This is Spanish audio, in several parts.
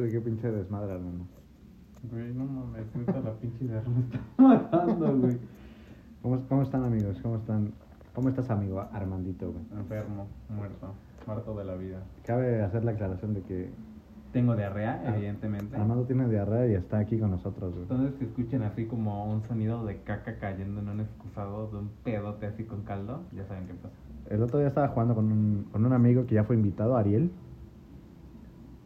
Joder, qué pinche desmadre, hermano. Güey, no mames, neta la pinche de me está matando, güey. ¿Cómo, ¿Cómo están, amigos? ¿Cómo están? ¿Cómo estás, amigo Armandito, güey? Enfermo, muerto, muerto de la vida. Cabe hacer la aclaración de que Tengo diarrea, Ah, evidentemente. Armando tiene diarrea y está aquí con nosotros, güey. Entonces que escuchen así como un sonido de caca cayendo en un excusado de un pedote así con caldo, ya saben qué pasa. El otro día estaba jugando con un, con un amigo que ya fue invitado, Ariel.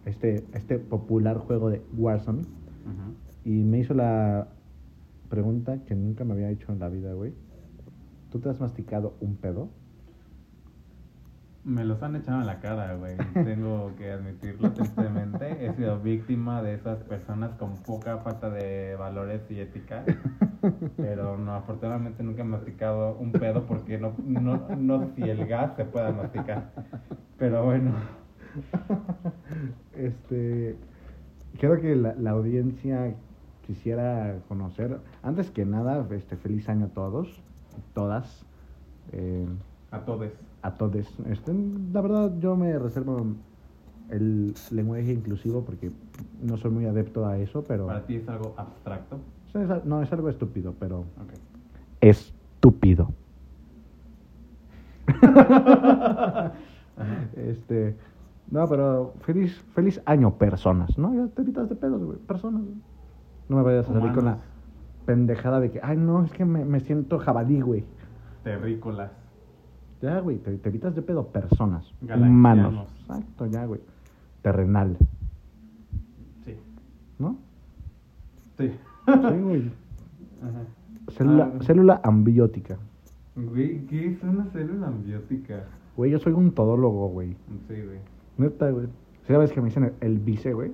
Este, este popular juego de Warzone. Y me hizo la pregunta que nunca me había hecho en la vida, güey. ¿Tú te has masticado un pedo? Me los han echado en la cara, güey. Tengo que admitirlo tristemente. He sido víctima de esas personas con poca falta de valores y ética. Pero no, afortunadamente nunca he masticado un pedo porque no, no, no si el gas se pueda masticar. Pero bueno, Este, creo que la, la audiencia quisiera conocer, antes que nada, este, feliz año a todos, todas, eh, a todos. a todes. Este, la verdad, yo me reservo el lenguaje inclusivo porque no soy muy adepto a eso, pero Para ti es algo abstracto. no es algo estúpido, pero Ok. estúpido. este, no, pero feliz, feliz año, personas, ¿no? Ya te evitas de pedos, güey, personas. güey. No me vayas a salir con la pendejada de que, ay, no, es que me, me siento jabalí, güey. Terrícolas. Ya, güey, te, te evitas de pedo, personas, humanos. Exacto, ya, güey. Terrenal, Sí. ¿no? Sí. Sí, güey. Ajá. Célula, Ah, célula ambiótica. Güey, ¿qué es una célula ambiótica? Güey, yo soy un todólogo, güey. Sí, güey. Neta, güey. ¿Sabes que me dicen el, el vice, güey?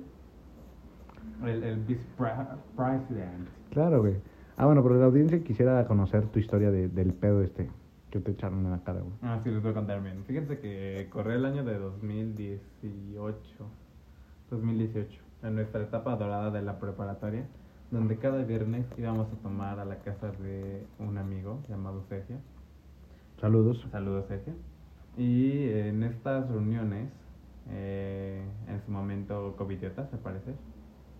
El, el vicepresident. Claro, güey. Ah, bueno, pero la audiencia quisiera conocer tu historia de, del pedo este que te echaron en la cara, güey. Ah, sí, les voy a contar bien. Fíjense que corrió el año de 2018. 2018. En nuestra etapa dorada de la preparatoria. Donde cada viernes íbamos a tomar a la casa de un amigo llamado Sergio. Saludos. Saludos, Sergio. Y en estas reuniones, eh, en su momento covidiota, se parece.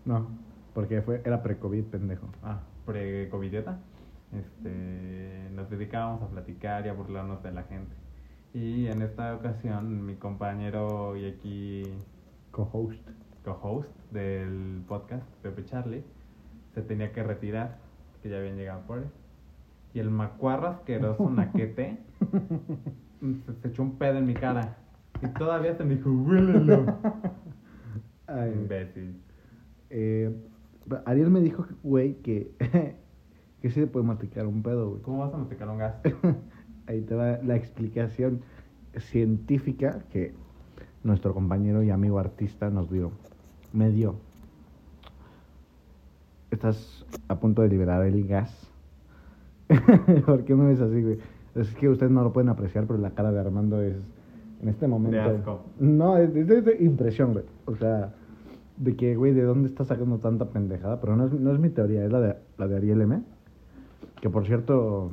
No, porque fue, era pre-COVID, pendejo. Ah, pre-covidiota. Este, nos dedicábamos a platicar y a burlarnos de la gente. Y en esta ocasión, mi compañero y aquí Co-host. co-host del podcast, Pepe Charlie, se tenía que retirar, que ya habían llegado por él. Y el macuarro asqueroso naquete se, se echó un pedo en mi cara. Y todavía se me dijo, huélelo. Ay, Imbécil. eh, Ariel me dijo, güey, que, que sí se puede masticar un pedo, güey. ¿Cómo vas a masticar un gas? Ahí te va la explicación científica que nuestro compañero y amigo artista nos dio. Me dio. Estás a punto de liberar el gas. ¿Por qué me ves así, güey? Es que ustedes no lo pueden apreciar, pero la cara de Armando es en este momento. asco. No, es, es de- de impresión, güey. O sea, de que, güey, ¿de dónde estás sacando tanta pendejada? Pero no es, no es mi teoría, es la de, la de Ariel M. Que por cierto,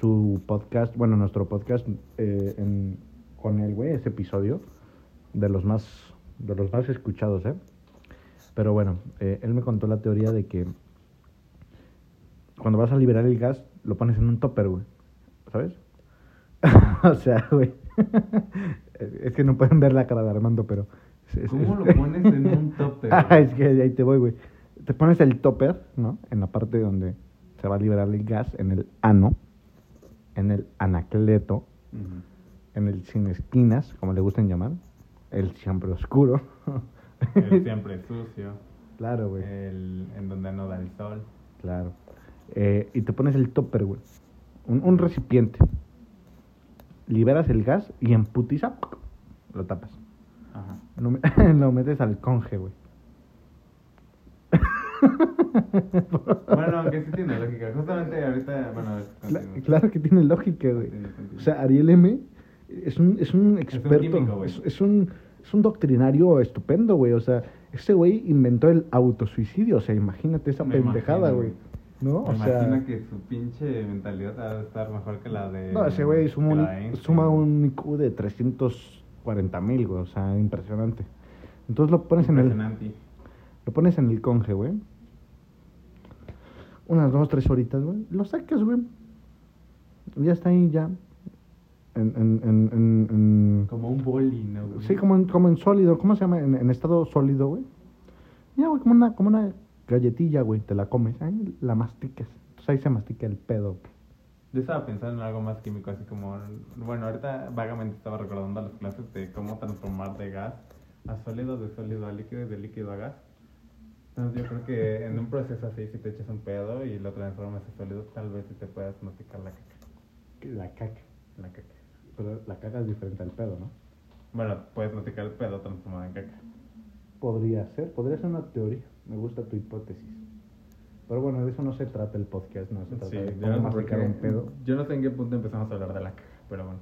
su podcast, bueno, nuestro podcast eh, en- con él, güey, ese episodio, de los más, de los más escuchados, ¿eh? Pero bueno, eh, él me contó la teoría de que cuando vas a liberar el gas, lo pones en un topper, güey. ¿Sabes? o sea, güey. es que no pueden ver la cara de Armando, pero... es- es- ¿Cómo lo es- pones en un topper? Ah, es que ahí te voy, güey. Te pones el topper, ¿no? En la parte donde se va a liberar el gas, en el ano, en el anacleto, en el sin esquinas, como le gustan llamar, el siempre oscuro. El siempre sucio. claro, güey. El en donde no da el sol. Claro. Eh, y te pones el topper, güey. Un, un recipiente. Liberas el gas y en putiza lo tapas. Ajá. Lo, me- lo metes al conge, güey. Bueno, aunque sí tiene lógica. Justamente ahorita, bueno, Cla- claro que tiene lógica, güey. O sea, Ariel M es un, es un experto. químico, güey. es, es un, es un doctrinario estupendo, güey. O sea, ese güey inventó el autosuicidio. O sea, imagínate esa Me pendejada, imagino, güey. ¿No? Me O sea, que su pinche mentalidad ha de estar mejor que la de. no, ese güey suma un, suma un IQ de 340 mil, güey. O sea, impresionante. Entonces lo pones en el. Impresionante. Lo pones en el conge, güey. Unas dos, tres horitas, güey. Lo sacas, güey. Ya está ahí, ya. En, en, en, en, en- Como un boli, ¿no? güey? Sí, como en, como en sólido. ¿Cómo se llama? En, en estado sólido, güey. Ya, güey, como una, como una galletilla, güey. Te la comes. Ahí la masticas. Entonces ahí se mastica el pedo. Yo estaba pensando en algo más químico, así como. Bueno, ahorita vagamente estaba recordando las clases de cómo transformar de gas a sólido, de sólido a líquido y de líquido a gas. Entonces, yo creo que en un proceso así, si te echas un pedo y lo transformas a sólido, tal vez si te puedas masticar la caca. La caca. La caca. Pero la caca es diferente al pedo, ¿no? Bueno, puedes masticar el pedo transformado en caca. Podría ser, podría ser una teoría. Me gusta tu hipótesis. Pero bueno, de eso no se trata el podcast, no se trata Sí, de cómo masticar un pedo. yo no sé en qué punto empezamos a hablar de la caca, pero bueno.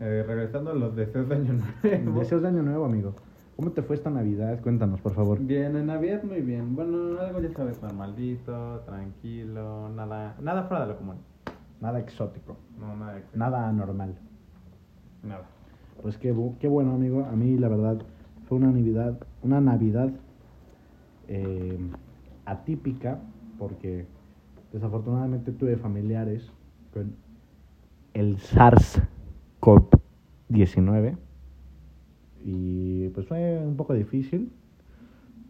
Eh, regresando a los deseos de año nuevo. Deseos de año nuevo, amigo. ¿Cómo te fue esta Navidad? Cuéntanos, por favor. Bien, en Navidad muy bien. Bueno, algo ya sabes, normalito, tranquilo, nada, nada fuera de lo común. Nada exótico, No, nada. extra. nada anormal. Nada. Pues qué, qué bueno, amigo. A mí, la verdad, fue una Navidad, una Navidad eh, atípica, porque desafortunadamente tuve familiares con el SARS-CoV-19 y pues fue un poco difícil,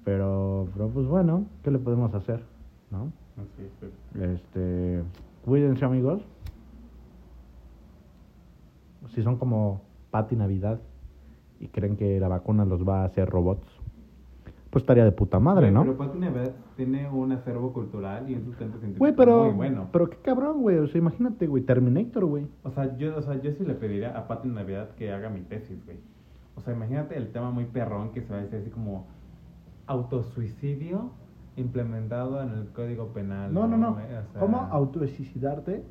pero, pero pues bueno, ¿qué le podemos hacer? ¿No? Así es. Este, cuídense amigos. Si son como Pati Navidad y creen que la vacuna los va a hacer robots, pues estaría de puta madre, ¿no? Pero Pati Navidad tiene un acervo cultural y un sustento científico Güey, pero, muy bueno. pero qué cabrón, güey. O sea, imagínate, güey, Terminator, güey. O sea, yo, o sea, yo sí le pediría a Pati Navidad que haga mi tesis, güey. O sea, imagínate el tema muy perrón que se va a decir así como autosuicidio implementado en el código penal. No, no, no. güey? O sea- ¿Cómo autosuicidarte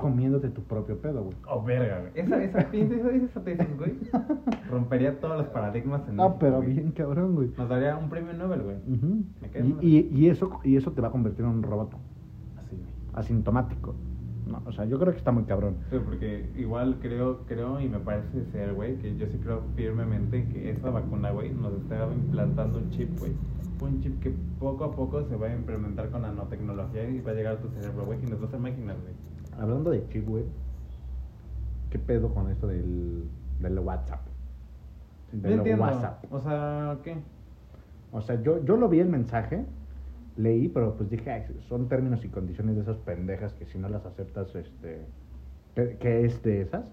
comiéndote tu propio pedo, güey? Oh, verga, güey. Esa, esa, pinche- esa, esa tesis, güey, rompería todos los paradigmas en Ah, México, pero güey. bien cabrón, güey. Nos daría un premio Nobel, güey. Ujú. Me cae y, y, y eso, y eso te va a convertir en un robot Así, güey. asintomático. No, o sea, yo creo que está muy cabrón. Sí, porque igual creo, creo y me parece ser, güey, que yo sí creo firmemente que esta vacuna, güey, nos está implantando un chip, güey. Un chip que poco a poco se va a implementar con nanotecnología y va a llegar a tu cerebro, güey, y nos va a hacer máquinas, güey. Hablando de chip, güey. ¿Qué pedo con esto del, del WhatsApp? Del entiendo. WhatsApp. O sea, ¿qué? O sea, yo, yo lo vi el mensaje, leí, pero pues dije, "Ay, son términos y condiciones de esas pendejas que si no las aceptas, este, que, que es de esas,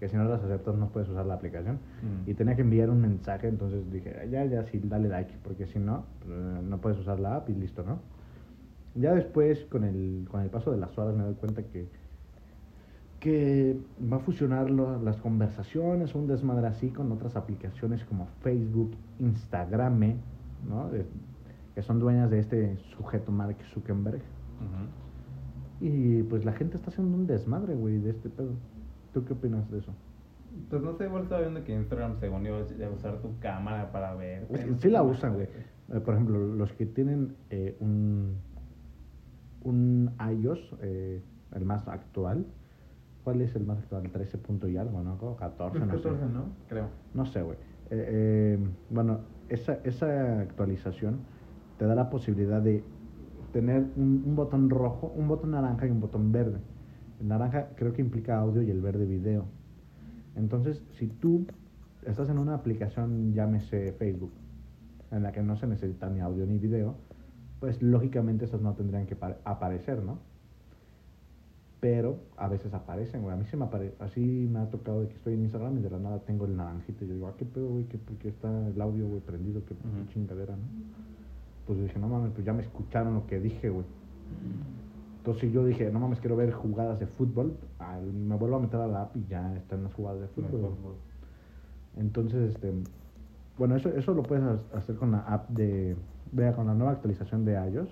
que si no las aceptas no puedes usar la aplicación. Mm. Y tenía que enviar un mensaje, entonces dije, "Ah, ya, ya, sí, dale like, porque si no, eh, no puedes usar la app y listo, ¿no? Ya después, con el, con el paso de las horas, me doy cuenta que, que va a fusionar lo- las conversaciones, un desmadre así con otras aplicaciones como Facebook, Instagram, ¿no? De- que son dueñas de este sujeto Mark Zuckerberg. Y pues la gente está haciendo un desmadre, güey, de este pedo. ¿Tú qué opinas de eso? Pues no sé, igual estaba viendo que Instagram según iba a usar tu cámara para ver. Sí la usan, güey. Eh, por ejemplo, los que tienen eh, un, un iOS, eh, el más actual. ¿Cuál es el más actual? 13 punto y algo, ¿no? Como 14, Pues no sé. 14, ¿no? Creo. No sé, güey. Eh, eh, bueno, esa, esa actualización te da la posibilidad de tener un, un botón rojo, un botón naranja y un botón verde. El naranja creo que implica audio y el verde video. Entonces, si tú estás en una aplicación, llámese Facebook, en la que no se necesita ni audio ni video, pues lógicamente esas no tendrían que pa- aparecer, ¿no? Pero a veces aparecen, güey. A mí se me aparece, así me ha tocado de que estoy en Instagram y de la nada tengo el naranjito y yo digo, ah, qué pedo, güey, ¿Qué- ¿por qué está el audio, güey, prendido? ¿Qué, chingadera, no? Pues dije, no mames, pues ya me escucharon lo que dije, güey. Entonces yo dije, no mames, quiero ver jugadas de fútbol. Me vuelvo a meter a la app y ya están las jugadas de fútbol. Entonces, este, bueno, eso, eso lo puedes ha- hacer con la app de, vea, con la nueva actualización de iOS.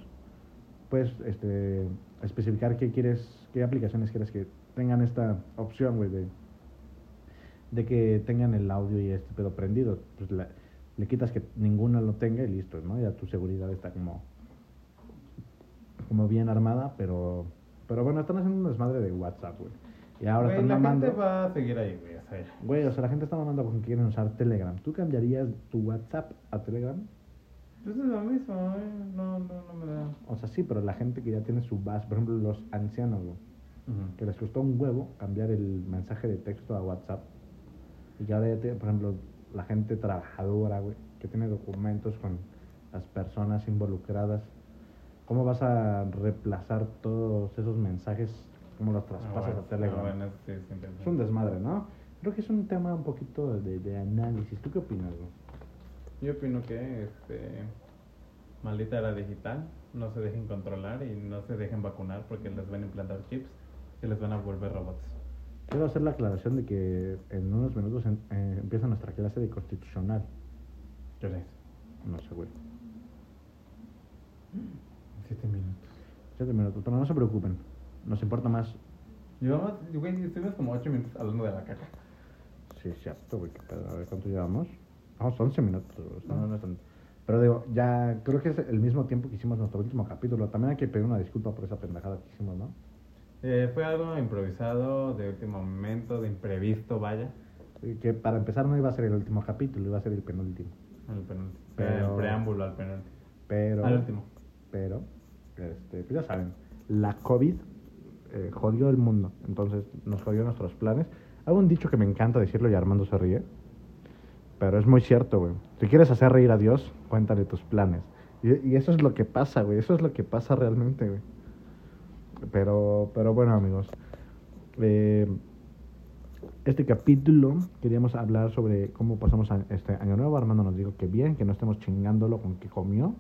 Puedes, este, especificar qué quieres, qué aplicaciones quieres que tengan esta opción, güey, de, de que tengan el audio y este pedo prendido. Pues la- le quitas que ninguna lo tenga y listo, ¿no? Ya tu seguridad está como, como bien armada, pero, pero bueno, están haciendo un desmadre de WhatsApp, güey. Y ahora Güey, están la mamando. gente va a seguir ahí, güey. O sea, Güey, o sea, la gente está mamando con que quieren usar Telegram. ¿Tú cambiarías tu WhatsApp a Telegram? Pues es lo mismo, ¿eh? No, no, no me da. O sea, sí, pero la gente que ya tiene su base, por ejemplo, los ancianos, güey, que les costó un huevo cambiar el mensaje de texto a WhatsApp. Y que ahora ya tiene, por ejemplo, la gente trabajadora, güey, que tiene documentos con las personas involucradas. ¿Cómo vas a reemplazar todos esos mensajes? ¿Cómo los traspasas bueno, a Telegram? bueno, eso sí, sí, entiendo. Es un desmadre, ¿no? Creo que es un tema un poquito de, de análisis. ¿Tú qué opinas, güey? Yo opino que este maldita era digital, no se dejen controlar y no se dejen vacunar porque les van a implantar chips y les van a volver robots. Quiero hacer la aclaración de que en unos minutos en- eh, empieza nuestra clase de constitucional. ¿Qué hora es? No sé, güey. Siete minutos. Siete minutos, pero no se preocupen. Nos importa más. Llevamos, güey, estuvimos como ocho minutos hablando de la caca. Sí, cierto, güey. qué pedo. A ver cuánto llevamos. Vamos, 11 minutos. güey, o sea, no, no es tan- Pero digo, ya creo que es el mismo tiempo que hicimos nuestro último capítulo. También hay que pedir una disculpa por esa pendejada que hicimos, ¿no? Eh, fue algo improvisado, de último momento, de imprevisto, vaya. Que para empezar no iba a ser el último capítulo, iba a ser el penúltimo. El penúltimo. Pero- El preámbulo al penúltimo. Pero. Al último. Pero, este, pues ya saben, la COVID eh, jodió el mundo. Entonces nos jodió nuestros planes. Hay un dicho que me encanta decirlo y Armando se ríe. Pero es muy cierto, güey. Si quieres hacer reír a Dios, cuéntale tus planes. Y, y eso es lo que pasa, güey. Eso es lo que pasa realmente, güey. Pero, pero bueno, amigos. Eh, este capítulo queríamos hablar sobre cómo pasamos a- este año nuevo. Armando nos dijo que bien, que no estemos chingándolo con que comió.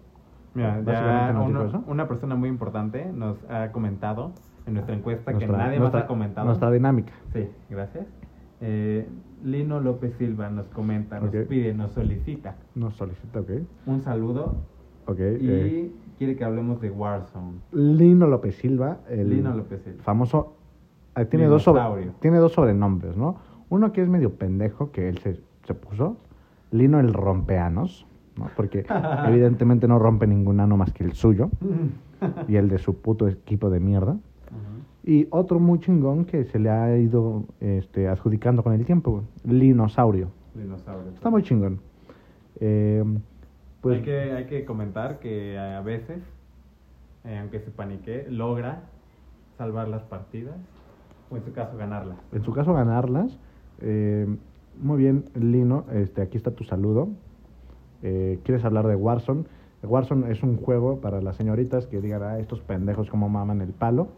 Mira, ya uno- una persona muy importante nos ha comentado en nuestra encuesta que Nuestra- nadie nuestra- más ha comentado. Nuestra dinámica. Sí, gracias. Eh, Lino López Silva nos comenta, nos pide, nos solicita Nos solicita, ok. un saludo Ok. y eh, quiere que hablemos de Warzone. Lino López Silva, el Lino López Silva. famoso. eh, tiene, dos sobre- tiene dos sobrenombres, ¿no? Uno que es medio pendejo, que él se, se puso. Lino el rompeanos, ¿no? Porque evidentemente no rompe ningún ano más que el suyo y el de su puto equipo de mierda. Y otro muy chingón que se le ha ido este, adjudicando con el tiempo, Linosaurio. Dinosaurio. Está muy chingón. Eh, pues, hay, que, hay que comentar que a veces, eh, aunque se panique, logra salvar las partidas o en su caso ganarlas. en su caso ganarlas. Eh, muy bien, Lino, este, aquí está tu saludo. Eh, ¿Quieres hablar de Warzone? Warzone es un juego para las señoritas que digan, ah, estos pendejos como maman el palo.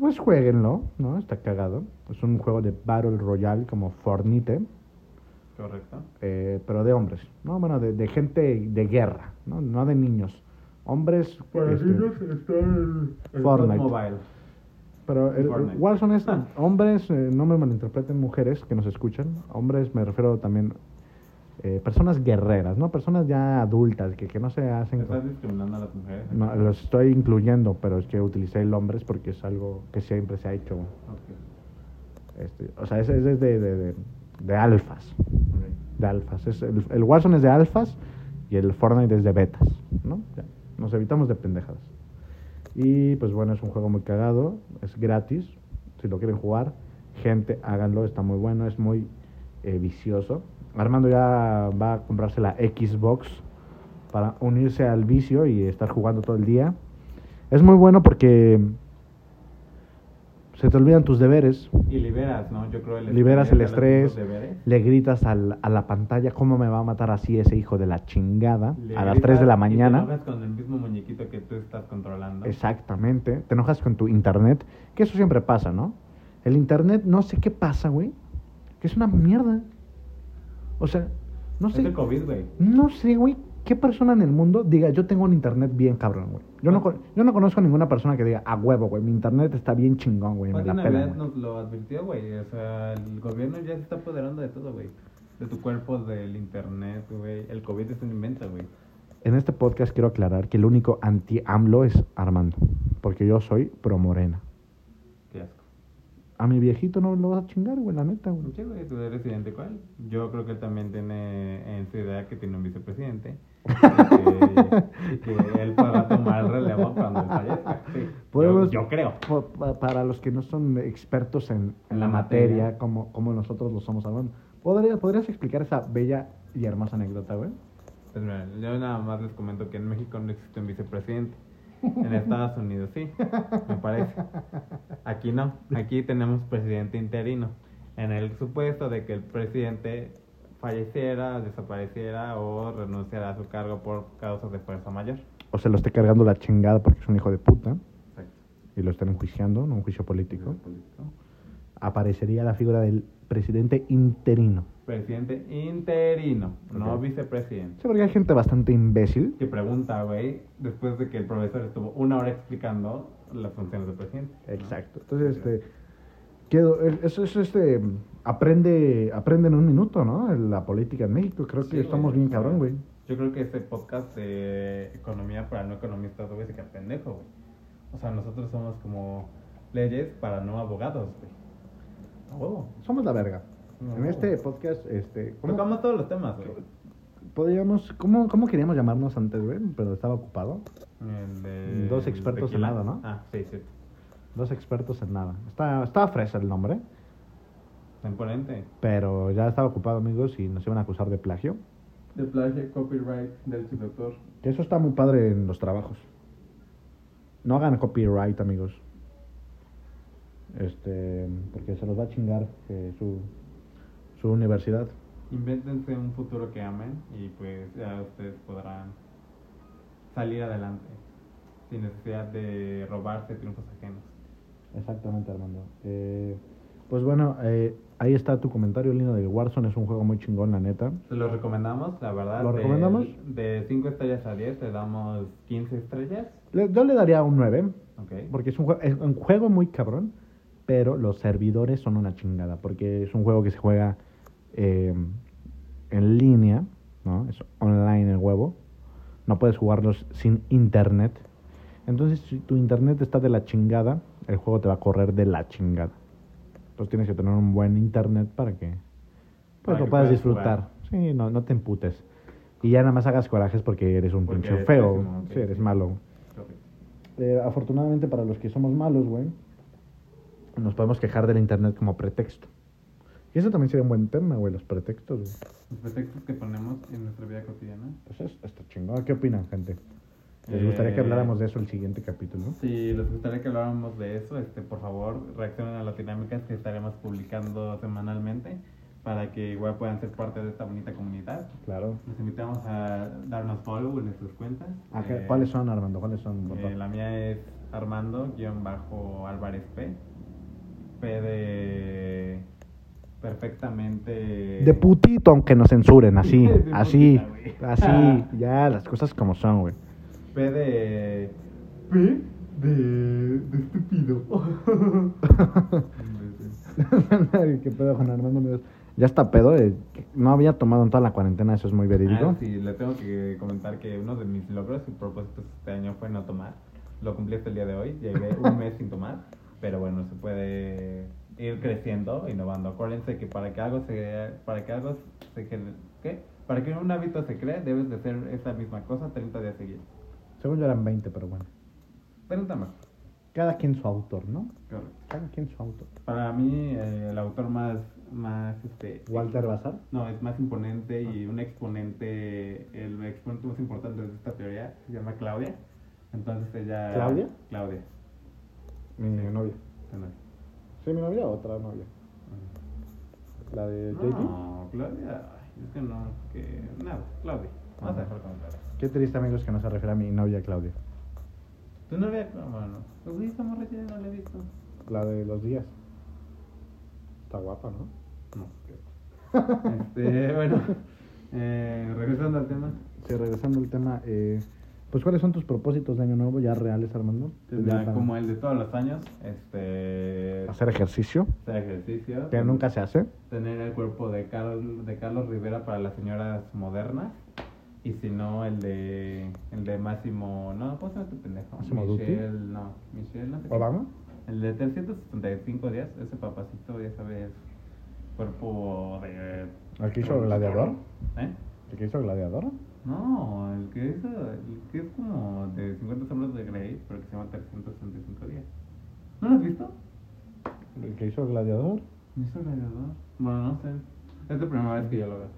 Pues jueguenlo, ¿no? Está cagado. Es un juego de Battle Royale como Fornite, Correcto. eh, pero de hombres, ¿no? Bueno, de, de gente de guerra, ¿no? No de niños. Hombres... este, está el, Fortnite. Mobile. Pero el, Fortnite. Warzone es hombres, eh, no me malinterpreten mujeres que nos escuchan. Hombres me refiero también eh, personas guerreras, ¿no? Personas ya adultas que, que no se hacen... ¿Estás discriminando a las mujeres? No, los estoy incluyendo, pero es que utilicé el hombres porque es algo que siempre se ha hecho. Este, o sea, es, es de, de, de, de alfas. De alfas. Es, el, el Warzone es de alfas y el Fortnite es de betas, ¿no? Ya, nos evitamos de pendejadas. Y pues bueno, es un juego muy cagado, es gratis, si lo quieren jugar, gente, háganlo, está muy bueno, es muy eh, vicioso. Armando ya va a comprarse la Xbox para unirse al vicio y estar jugando todo el día. Es muy bueno porque se te olvidan tus deberes, Y liberas, ¿no? Yo creo el liberas el estrés, le gritas al- a la pantalla cómo me va a matar así ese hijo de la chingada Le a las gritas 3 de la y te mañana. enojas con el mismo muñequito que tú estás controlando. Exactamente. Te enojas con tu internet, que eso siempre pasa, ¿no? El internet, no sé qué pasa, güey, que es una mierda. O sea, no Es sé, el COVID, güey. no sé, güey, qué persona en el mundo diga, yo tengo un internet bien cabrón, güey. Yo no, con- yo no conozco a ninguna persona que diga, a huevo, güey, mi internet está bien chingón, güey, me la Navidad pelan, güey". nos lo advirtió, güey. O sea, el gobierno ya se está apoderando de todo, güey. De tu cuerpo, del internet, güey. El COVID es un invento, güey. En este podcast quiero aclarar que el único anti-AMLO es Armando, porque yo soy pro morena. Qué asco. A mi viejito no lo vas a chingar, güey, la neta, güey. Sí, güey, tú eres a él. Yo creo que él también tiene en su idea que tiene un vicepresidente. y, que, y que él podrá tomar el relevo cuando él fallezca. Sí. Yo, yo creo. Para los que no son expertos en, en la la materia, materia. como, como nosotros lo somos hablando, ¿podrías, ¿podrías explicar esa bella y hermosa anécdota, güey? Pues mira, yo nada más les comento que en México no existe un vicepresidente. En Estados Unidos sí, me parece. Aquí no, aquí tenemos presidente interino. En el supuesto de que el presidente falleciera, desapareciera o renunciara a su cargo por causas de fuerza mayor. O se lo esté cargando la chingada porque es un hijo de puta Exacto. y lo estén enjuiciando, en un juicio político. Político. Aparecería la figura del presidente interino. Presidente interino, no vicepresidente. Sí, porque hay gente bastante imbécil. Que pregunta, güey, después de que el profesor estuvo una hora explicando las funciones del presidente. ¿no? Exacto. Entonces, este. Quedo, eso es este. Aprende, aprende en un minuto, ¿no? La política en México. Creo que estamos bien cabrón, güey. Yo creo que este podcast de economía para no economistas, güey, se queda pendejo, güey. O sea, nosotros somos como leyes para no abogados, güey. Somos la verga. No. En este podcast, este. ¿cómo, Tocamos todos los temas, güey. podríamos, cómo, ¿Cómo queríamos llamarnos antes, güey? Pero estaba ocupado. El de- Dos expertos en nada, ¿no? Ah, sí, sí. Dos expertos en nada. Está, estaba fresa el nombre, Está imponente. pero ya estaba ocupado, amigos, y nos iban a acusar de plagio. De plagio, copyright, del doctor. Que eso está muy padre en los trabajos. No hagan copyright, amigos. Este, porque se los va a chingar eh, su, su universidad. Invéntense un futuro que amen y pues ya ustedes podrán salir adelante sin necesidad de robarse triunfos ajenos. Exactamente, Armando. Eh, pues bueno, eh, ahí está tu comentario, Lino, de Warzone. Es un juego muy chingón, la neta. Se lo recomendamos, la verdad. ¿Lo de- recomendamos? De 5 estrellas a 10 le damos 15 estrellas. Le- yo le daría un 9, Ok. porque es un, es un juego muy cabrón, pero los servidores son una chingada, porque es un juego que se juega eh, en línea, ¿no? Es online el huevo. No puedes jugarlos sin internet. Entonces, si tu internet está de la chingada, el juego te va a correr de la chingada. Entonces tienes que tener un buen internet para que pues, Para lo que puedas disfrutar. Sí, no, no te emputes. Y ya nada más hagas corajes porque eres un Porque pinche eres feo. pésimo, sí, eres malo. Eh, afortunadamente para los que somos malos, güey, nos podemos quejar del internet como pretexto. Y eso también sería un buen tema, güey, los pretextos. güey. Los pretextos que ponemos en nuestra vida cotidiana. Pues es, está chingón. ¿Qué opinan, gente? ¿Les gustaría que Eh, habláramos de eso el siguiente capítulo? Si les gustaría que habláramos de eso, este, por favor, reaccionen a las dinámicas que estaremos publicando semanalmente para que igual puedan ser parte de esta bonita comunidad. Claro. Los invitamos a darnos follow en nuestras cuentas. ¿qué- Eh, ¿Cuáles son, Armando? ¿Cuáles son? eh, la mía es Armando-Álvarez P. P de perfectamente. De putito, aunque nos censuren, así, así, putita, así, ya, las cosas como son, güey. P de. P de. de estúpido. ¿Qué pedo con Armando? Ya está pedo, eh, no había tomado en toda la cuarentena, eso es muy verídico. Ah, sí, le tengo que comentar que uno de mis logros y propósitos este año fue no tomar. Lo cumplí hasta el día de hoy. Llegué un mes sin tomar. Pero bueno, se puede ir creciendo, innovando. Acuérdense que para que algo se. Para que algo se. ¿Qué? Para que un hábito se cree, debes de hacer esa misma cosa 30 días seguidos. Según yo eran 20, pero bueno. 30 más. Cada quien su autor, ¿no? Correcto. Cada quien su autor. Para mí, eh, el autor más. más este, Walter Bazar. No, es más imponente y un exponente, el exponente más importante de esta teoría se llama Claudia. Entonces ella... ¿Claudia? Claudia. Mi novia. novia. Sí, mi novia o otra novia. La de JD. No, Claudia, ay, es que no, que nada, Claudia. Vamos a dejar con Claudia. Qué triste, amigos, que no se refiere a mi novia Claudia. Tu novia, bueno, pues sí, esa morra ya no la he visto. La de los días. Está guapa, ¿no? No. este, bueno, eh, regresando al tema. Sí, regresando al tema, eh, pues ¿cuáles son tus propósitos de año nuevo ya reales, Armando? Pues Ya ya para como el de todos los años, este, Hacer ejercicio, hacer ejercicio. que nunca se hace. tener el cuerpo de Carlos, de Carlos Rivera para las señoras modernas. Y si no, el de el de Máximo, no, ¿cómo se llama este pendejo? Máximo. Michelle, no, Michelle, no sé qué. ¿Obama? El de 365 días, ese papacito, ya sabes, cuerpo de... ¿El que hizo Gladiador? ¿Eh? ¿El que hizo Gladiador? No, el que hizo, el que es como de 50 sombras de Grey, pero que se llama 365 días. ¿No lo has visto? ¿El que hizo Gladiador? ¿No hizo gladiador? Bueno, no sé. Es la primera vez que yo lo veo.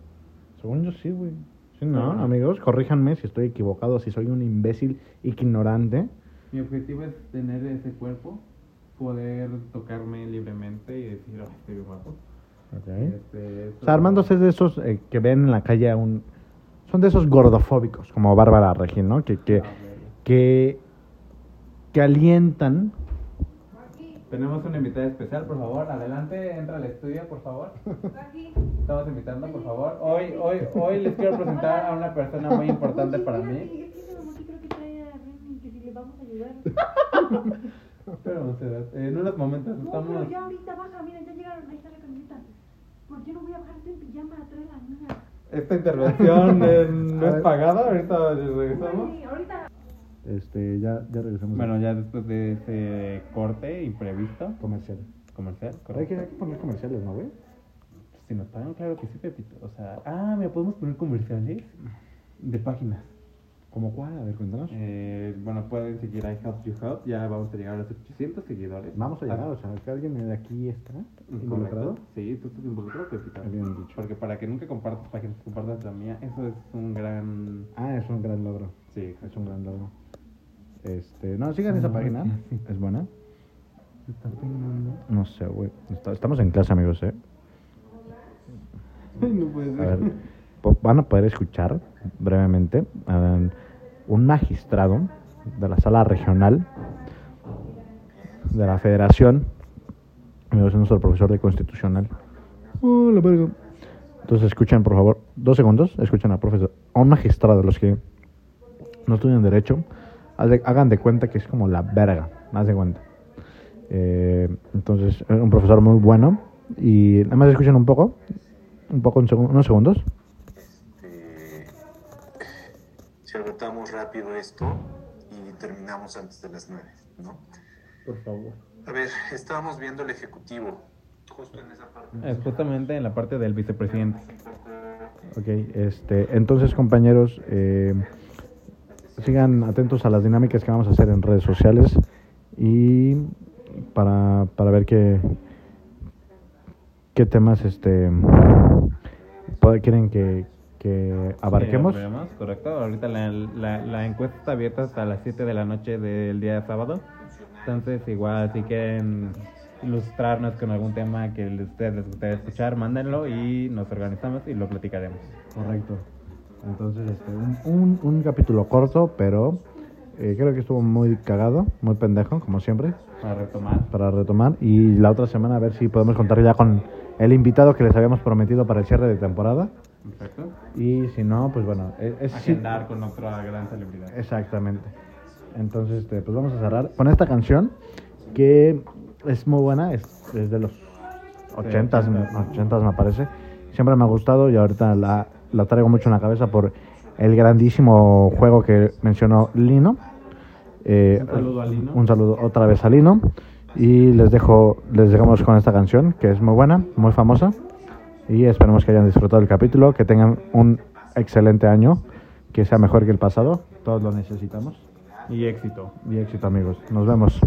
Según yo sí, güey. Sí, no, amigos, corríjanme si estoy equivocado, si soy un imbécil ignorante. Mi objetivo es tener ese cuerpo, poder tocarme libremente y decir, oh, estoy guapo. Ok. Este, O sea, Armando es de esos eh, que ven en la calle a un... Son de esos gordofóbicos, como Bárbara Regín, ¿no? Que, que, que, que alientan... Tenemos una invitada especial, por favor. Adelante, entra al estudio, por favor. Estamos invitando, por favor. Hoy, hoy, hoy les quiero presentar a una persona muy importante para mí. Trae. Pero no sé, en unos momentos No, estamos. pero ya ahorita baja, mira, ya llegaron, ahí está la camioneta. ¿Por qué no voy a bajarte en pijama de la niña? Esta intervención eh, no es pagada, ahorita regresamos. Este, ya, ya regresamos. Bueno, ya después de ese corte imprevisto, Comercial. comercial, hay que, hay que poner comerciales, ¿no, güey? Si nos pagan, claro que sí, Pepito. O sea, ah, mira, podemos poner comerciales de páginas. ¿Cómo cuál? A ver, cuéntanos. Eh, bueno, pueden seguir a Help You Help. Ya vamos a llegar a los 800 seguidores. Vamos a llegar, Ah, o sea, que alguien de aquí está involucrado. Correcto. Sí, tú estás involucrado, Pepito. Bien dicho. Porque para que nunca compartas páginas, compartas la mía, eso es un gran. Ah, es un gran logro. Sí, Es un gran logro. Este, no, sigan esa No, página. sí. Es buena. Se está peinando. No sé, güey. Estamos en clase, amigos, ¿eh? No puede A ser. ver, van a poder escuchar brevemente a un magistrado de la sala regional de la federación. Es nuestro profesor de constitucional. Oh, la verga. Entonces escuchen, por favor, dos segundos. Escuchen al profesor, a un magistrado los que no estudian derecho. Hagan de cuenta que es como la verga, más de cuenta. Eh, entonces, es un profesor muy bueno. Y nada más escuchen un poco, un poco, segun- unos segundos. Este, si agotamos rápido esto y terminamos antes de las 9, ¿no? Por favor. A ver, estábamos viendo el ejecutivo, justo en esa parte. Es justamente en la parte del vicepresidente. Ok, este, entonces compañeros, eh, sigan atentos a las dinámicas que vamos a hacer en redes sociales y para, para ver qué, qué temas este quieren que, que abarquemos. Sí, correcto. Ahorita la, la, la encuesta está abierta hasta las 7 de la noche del día sábado. Entonces, igual, si quieren ilustrarnos con algún tema que a ustedes les gustaría escuchar, mándenlo y nos organizamos y lo platicaremos. Correcto. Entonces, este, un, un, un capítulo corto, pero eh, creo que estuvo muy cagado, muy pendejo, como siempre. Para retomar. para retomar y la otra semana a ver si podemos contar ya con el invitado que les habíamos prometido para el cierre de temporada Perfecto. y si no pues bueno es, es- sí- Agendar con otra gran celebridad. exactamente entonces este, pues vamos a cerrar con esta canción que es muy buena es, es de los 80 80s. 80 me parece siempre me ha gustado y ahorita la, la traigo mucho en la cabeza por el grandísimo juego que mencionó Lino Eh, Un saludo a Lino. un saludo otra vez a Lino. Y les dejo, les dejamos con esta canción que es muy buena, muy famosa. Y esperemos que hayan disfrutado el capítulo, que tengan un excelente año, que sea mejor que el pasado. Todos lo necesitamos. Y éxito. Y éxito amigos. Nos vemos.